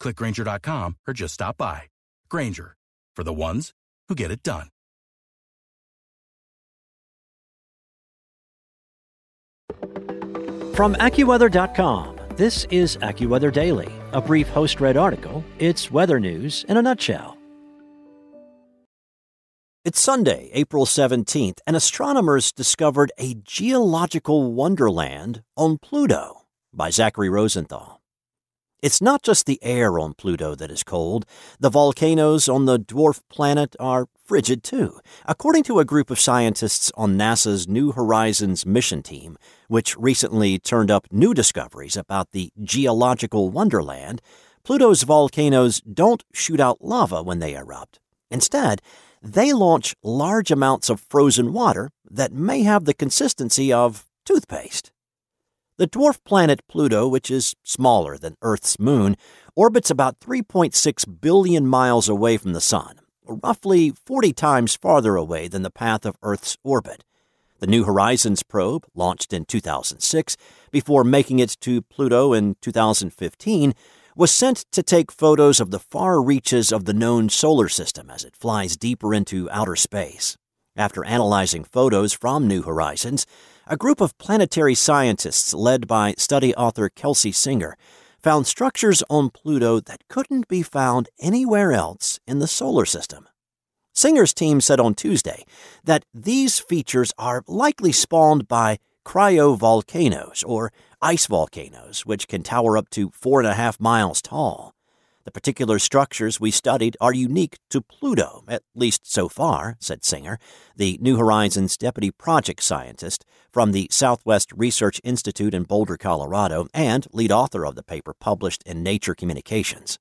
clickgrainger.com, or just stop by. Grainger, for the ones who get it done. From AccuWeather.com, this is AccuWeather Daily, a brief host read article. It's weather news in a nutshell. It's Sunday, April 17th, and astronomers discovered a geological wonderland on Pluto by Zachary Rosenthal. It's not just the air on Pluto that is cold. The volcanoes on the dwarf planet are frigid too. According to a group of scientists on NASA's New Horizons mission team, which recently turned up new discoveries about the geological wonderland, Pluto's volcanoes don't shoot out lava when they erupt. Instead, they launch large amounts of frozen water that may have the consistency of toothpaste. The dwarf planet Pluto, which is smaller than Earth's moon, orbits about 3.6 billion miles away from the Sun, roughly 40 times farther away than the path of Earth's orbit. The New Horizons probe, launched in 2006, before making it to Pluto in 2015, was sent to take photos of the far reaches of the known solar system as it flies deeper into outer space. After analyzing photos from New Horizons, a group of planetary scientists led by study author Kelsey Singer found structures on Pluto that couldn't be found anywhere else in the solar system. Singer's team said on Tuesday that these features are likely spawned by cryovolcanoes, or ice volcanoes, which can tower up to four and a half miles tall. The particular structures we studied are unique to Pluto, at least so far, said Singer, the New Horizons deputy project scientist from the Southwest Research Institute in Boulder, Colorado, and lead author of the paper published in Nature Communications.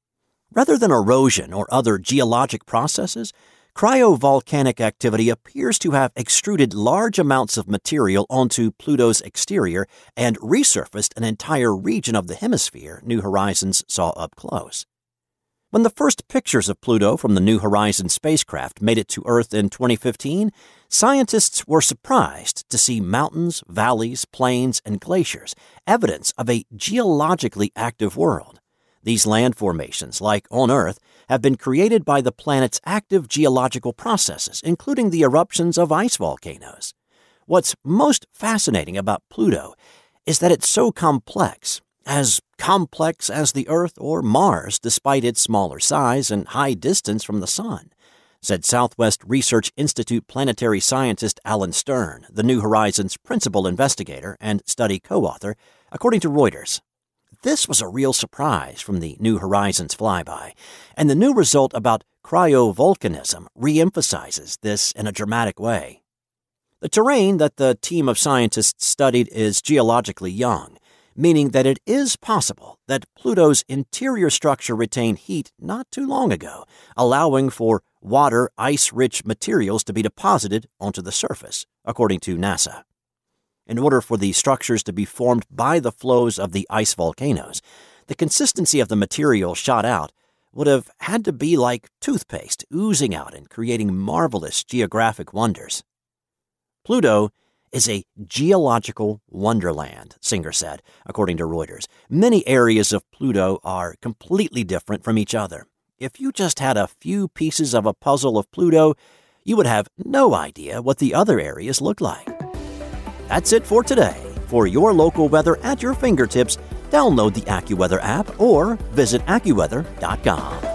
Rather than erosion or other geologic processes, cryovolcanic activity appears to have extruded large amounts of material onto Pluto's exterior and resurfaced an entire region of the hemisphere New Horizons saw up close. When the first pictures of Pluto from the New Horizons spacecraft made it to Earth in 2015, scientists were surprised to see mountains, valleys, plains, and glaciers, evidence of a geologically active world. These land formations, like on Earth, have been created by the planet's active geological processes, including the eruptions of ice volcanoes. What's most fascinating about Pluto is that it's so complex as complex as the Earth or Mars, despite its smaller size and high distance from the Sun, said Southwest Research Institute planetary scientist Alan Stern, the New Horizons principal investigator and study co author, according to Reuters. This was a real surprise from the New Horizons flyby, and the new result about cryovolcanism reemphasizes this in a dramatic way. The terrain that the team of scientists studied is geologically young meaning that it is possible that Pluto's interior structure retained heat not too long ago, allowing for water ice rich materials to be deposited onto the surface, according to NASA. In order for the structures to be formed by the flows of the ice volcanoes, the consistency of the material shot out would have had to be like toothpaste oozing out and creating marvelous geographic wonders. Pluto is a geological wonderland, Singer said, according to Reuters. Many areas of Pluto are completely different from each other. If you just had a few pieces of a puzzle of Pluto, you would have no idea what the other areas look like. That's it for today. For your local weather at your fingertips, download the AccuWeather app or visit AccuWeather.com.